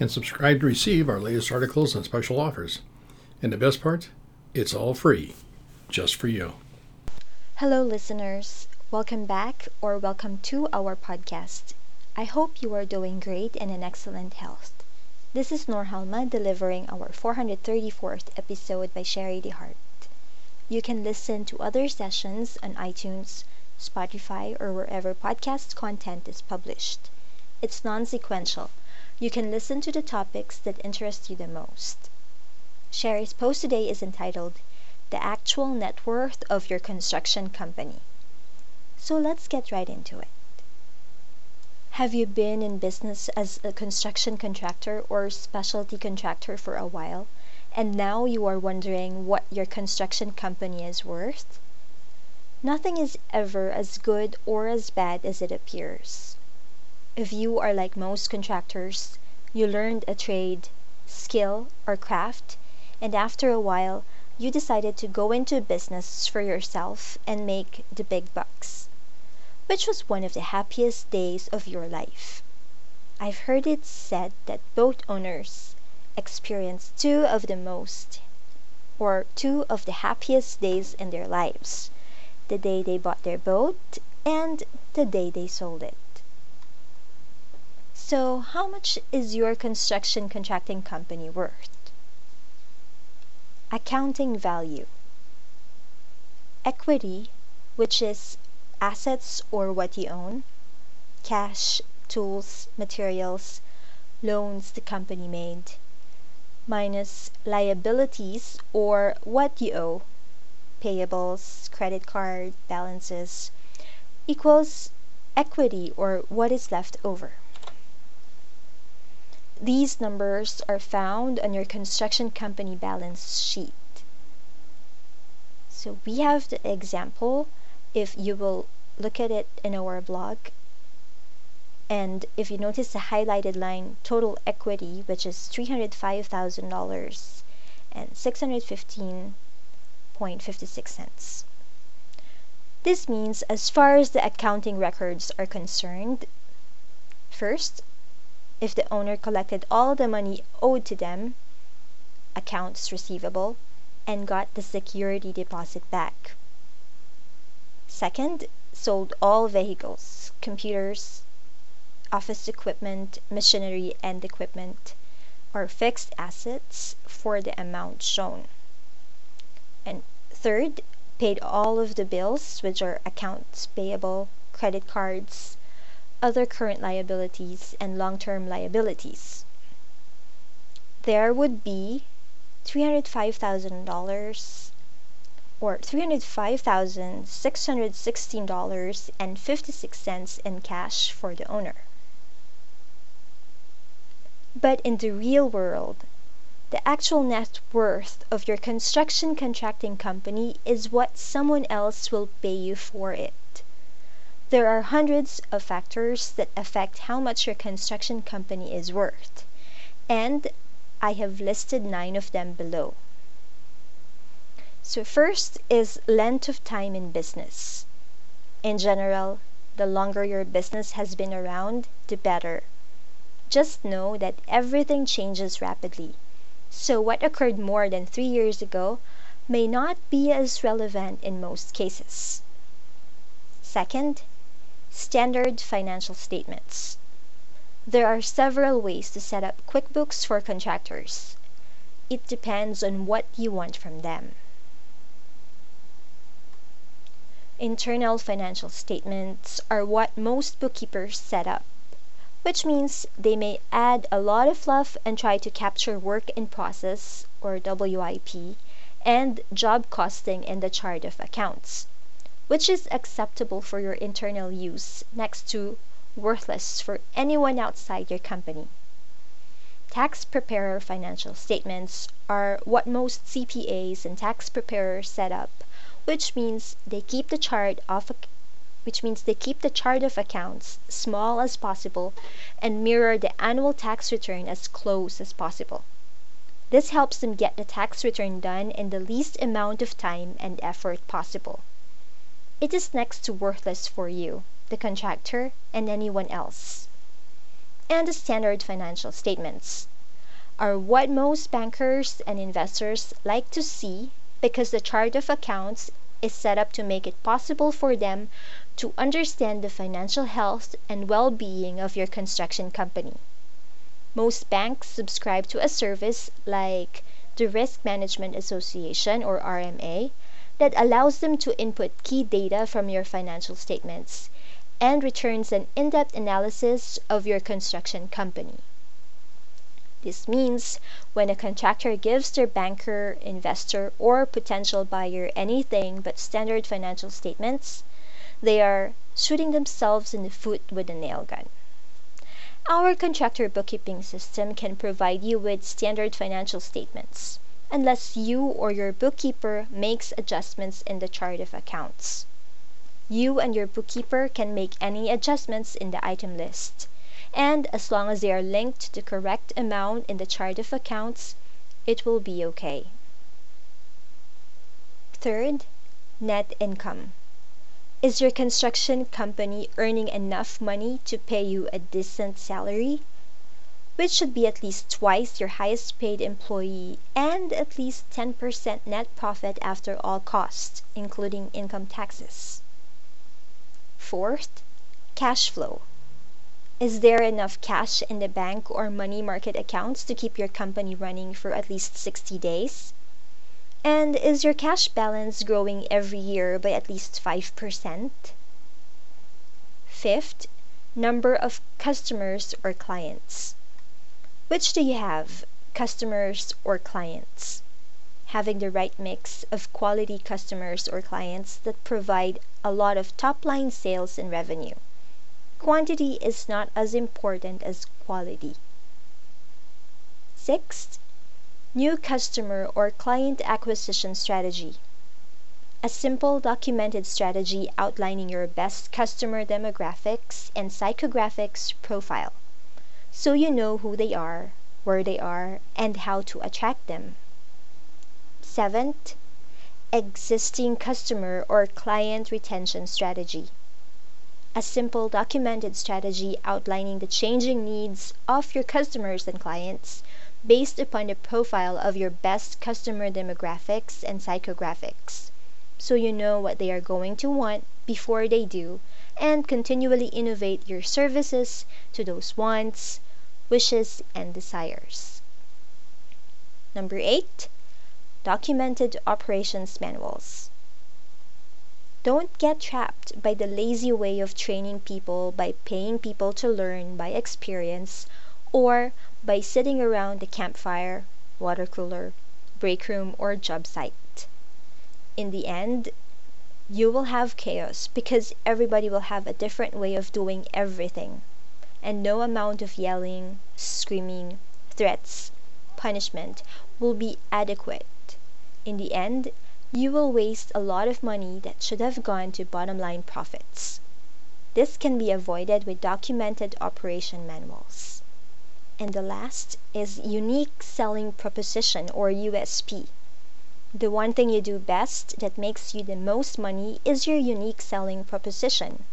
and subscribe to receive our latest articles and special offers. And the best part, it's all free, just for you. Hello, listeners. Welcome back or welcome to our podcast. I hope you are doing great and in excellent health. This is Nor Halma delivering our 434th episode by Sharie DeHart. You can listen to other sessions on iTunes, Spotify, or wherever podcast content is published. It's non sequential. You can listen to the topics that interest you the most. Sharie's post today is entitled The Actual Net Worth of Your Construction Company. So let's get right into it. Have you been in business as a construction contractor or specialty contractor for a while, and now you are wondering what your construction company is worth? Nothing is ever as good or as bad as it appears. If you are like most contractors, you learned a trade, skill, or craft, and after a while you decided to go into business for yourself and make the big bucks. Which was one of the happiest days of your life? I've heard it said that boat owners experience two of the most or two of the happiest days in their lives the day they bought their boat and the day they sold it. So, how much is your construction contracting company worth? Accounting value. Equity, which is assets or what you own, cash, tools, materials, loans the company made, minus liabilities or what you owe, payables, credit card balances, equals equity or what is left over. These numbers are found on your construction company balance sheet. So we have the example if you will look at it in our blog and if you notice the highlighted line total equity which is $305,000 and 615.56 cents. This means as far as the accounting records are concerned, first if the owner collected all the money owed to them accounts receivable and got the security deposit back. Second, sold all vehicles, computers, office equipment, machinery, and equipment, or fixed assets for the amount shown. And third, paid all of the bills, which are accounts payable, credit cards, other current liabilities, and long-term liabilities. There would be $305,000 or $305,616.56 in cash for the owner. But in the real world, the actual net worth of your construction contracting company is what someone else will pay you for it. There are hundreds of factors that affect how much your construction company is worth, and I have listed nine of them below. So, first is length of time in business. In general, the longer your business has been around, the better. Just know that everything changes rapidly, so what occurred more than three years ago may not be as relevant in most cases. Second, Standard financial statements. There are several ways to set up QuickBooks for contractors. It depends on what you want from them. Internal financial statements are what most bookkeepers set up, which means they may add a lot of fluff and try to capture work in process or WIP and job costing in the chart of accounts which is acceptable for your internal use next to worthless for anyone outside your company. Tax preparer financial statements are what most CPAs and tax preparers set up, which means they keep the chart of which means they keep the chart of accounts small as possible and mirror the annual tax return as close as possible. This helps them get the tax return done in the least amount of time and effort possible. It is next to worthless for you, the contractor, and anyone else. And the standard financial statements are what most bankers and investors like to see because the chart of accounts is set up to make it possible for them to understand the financial health and well being of your construction company. Most banks subscribe to a service like the Risk Management Association or RMA that allows them to input key data from your financial statements and returns an in depth analysis of your construction company. This means when a contractor gives their banker, investor, or potential buyer anything but standard financial statements, they are shooting themselves in the foot with a nail gun. Our contractor bookkeeping system can provide you with standard financial statements, unless you or your bookkeeper makes adjustments in the chart of accounts. You and your bookkeeper can make any adjustments in the item list and as long as they are linked to the correct amount in the chart of accounts, it will be okay. Third, net income. Is your construction company earning enough money to pay you a decent salary? Which should be at least twice your highest paid employee and at least 10% net profit after all costs, including income taxes. Fourth, cash flow. Is there enough cash in the bank or money market accounts to keep your company running for at least 60 days? And is your cash balance growing every year by at least 5%? Fifth, number of customers or clients. Which do you have, customers or clients? Having the right mix of quality customers or clients that provide a lot of top line sales and revenue quantity is not as important as quality. Sixth, new customer or client acquisition strategy. A simple documented strategy outlining your best customer demographics and psychographics profile so you know who they are, where they are, and how to attract them. Seventh, existing customer or client retention strategy a simple documented strategy outlining the changing needs of your customers and clients based upon the profile of your best customer demographics and psychographics, so you know what they are going to want before they do, and continually innovate your services to those wants, wishes, and desires. Number eight, documented operations manuals. Don't get trapped by the lazy way of training people by paying people to learn by experience or by sitting around the campfire, water cooler, break room, or job site. In the end, you will have chaos because everybody will have a different way of doing everything, and no amount of yelling, screaming, threats, punishment will be adequate. In the end, you will waste a lot of money that should have gone to bottom line profits. This can be avoided with documented operation manuals. And the last is unique selling proposition or USP. The one thing you do best that makes you the most money is your unique selling proposition.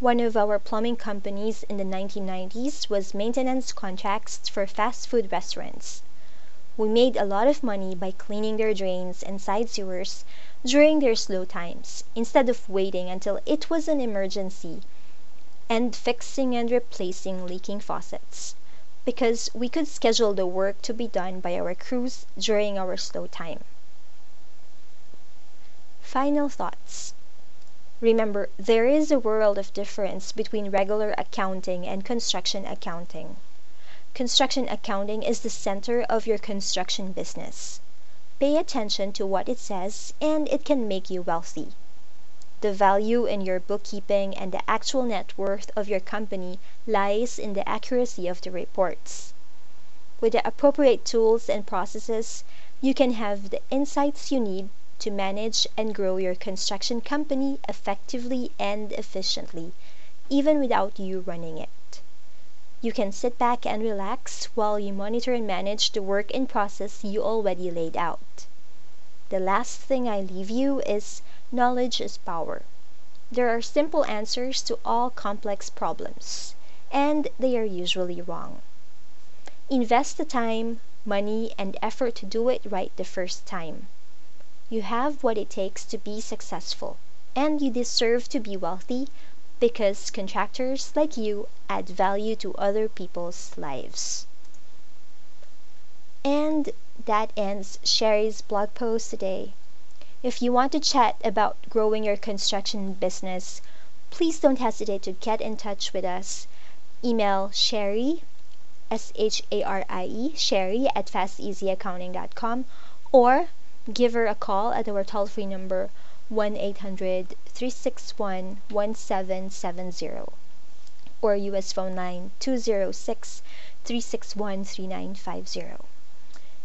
One of our plumbing companies in the 1990s was maintenance contracts for fast food restaurants. We made a lot of money by cleaning their drains and side sewers during their slow times, instead of waiting until it was an emergency and fixing and replacing leaking faucets, because we could schedule the work to be done by our crews during our slow time. Final thoughts. Remember, there is a world of difference between regular accounting and construction accounting. Construction accounting is the center of your construction business. Pay attention to what it says, and it can make you wealthy. The value in your bookkeeping and the actual net worth of your company lies in the accuracy of the reports. With the appropriate tools and processes, you can have the insights you need to manage and grow your construction company effectively and efficiently, even without you running it. You can sit back and relax while you monitor and manage the work in process you already laid out. The last thing I leave you is knowledge is power. There are simple answers to all complex problems, and they are usually wrong. Invest the time, money, and effort to do it right the first time. You have what it takes to be successful, and you deserve to be wealthy because contractors like you add value to other people's lives. And that ends Sharie's blog post today. If you want to chat about growing your construction business, please don't hesitate to get in touch with us. Email Sharie, S H A R I E, Sherry at fasteasyaccounting.com or give her a call at our toll free number 1 800 361 1770 or US phone line 206 361 3950.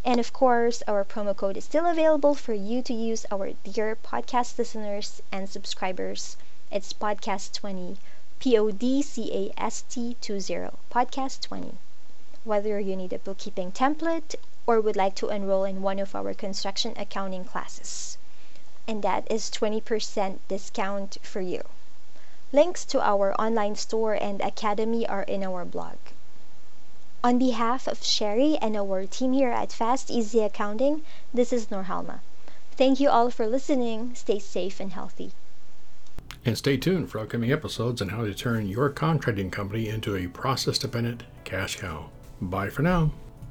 And of course, our promo code is still available for you to use, our dear podcast listeners and subscribers. It's podcast20, P O D C A S T 20, podcast20. Whether you need a bookkeeping template or would like to enroll in one of our construction accounting classes and that is 20% discount for you. Links to our online store and academy are in our blog. On behalf of Sharie and our team here at Fast Easy Accounting, this is Norhalma. Thank you all for listening. Stay safe and healthy. And stay tuned for upcoming episodes on how to turn your contracting company into a process dependent cash cow. Bye for now.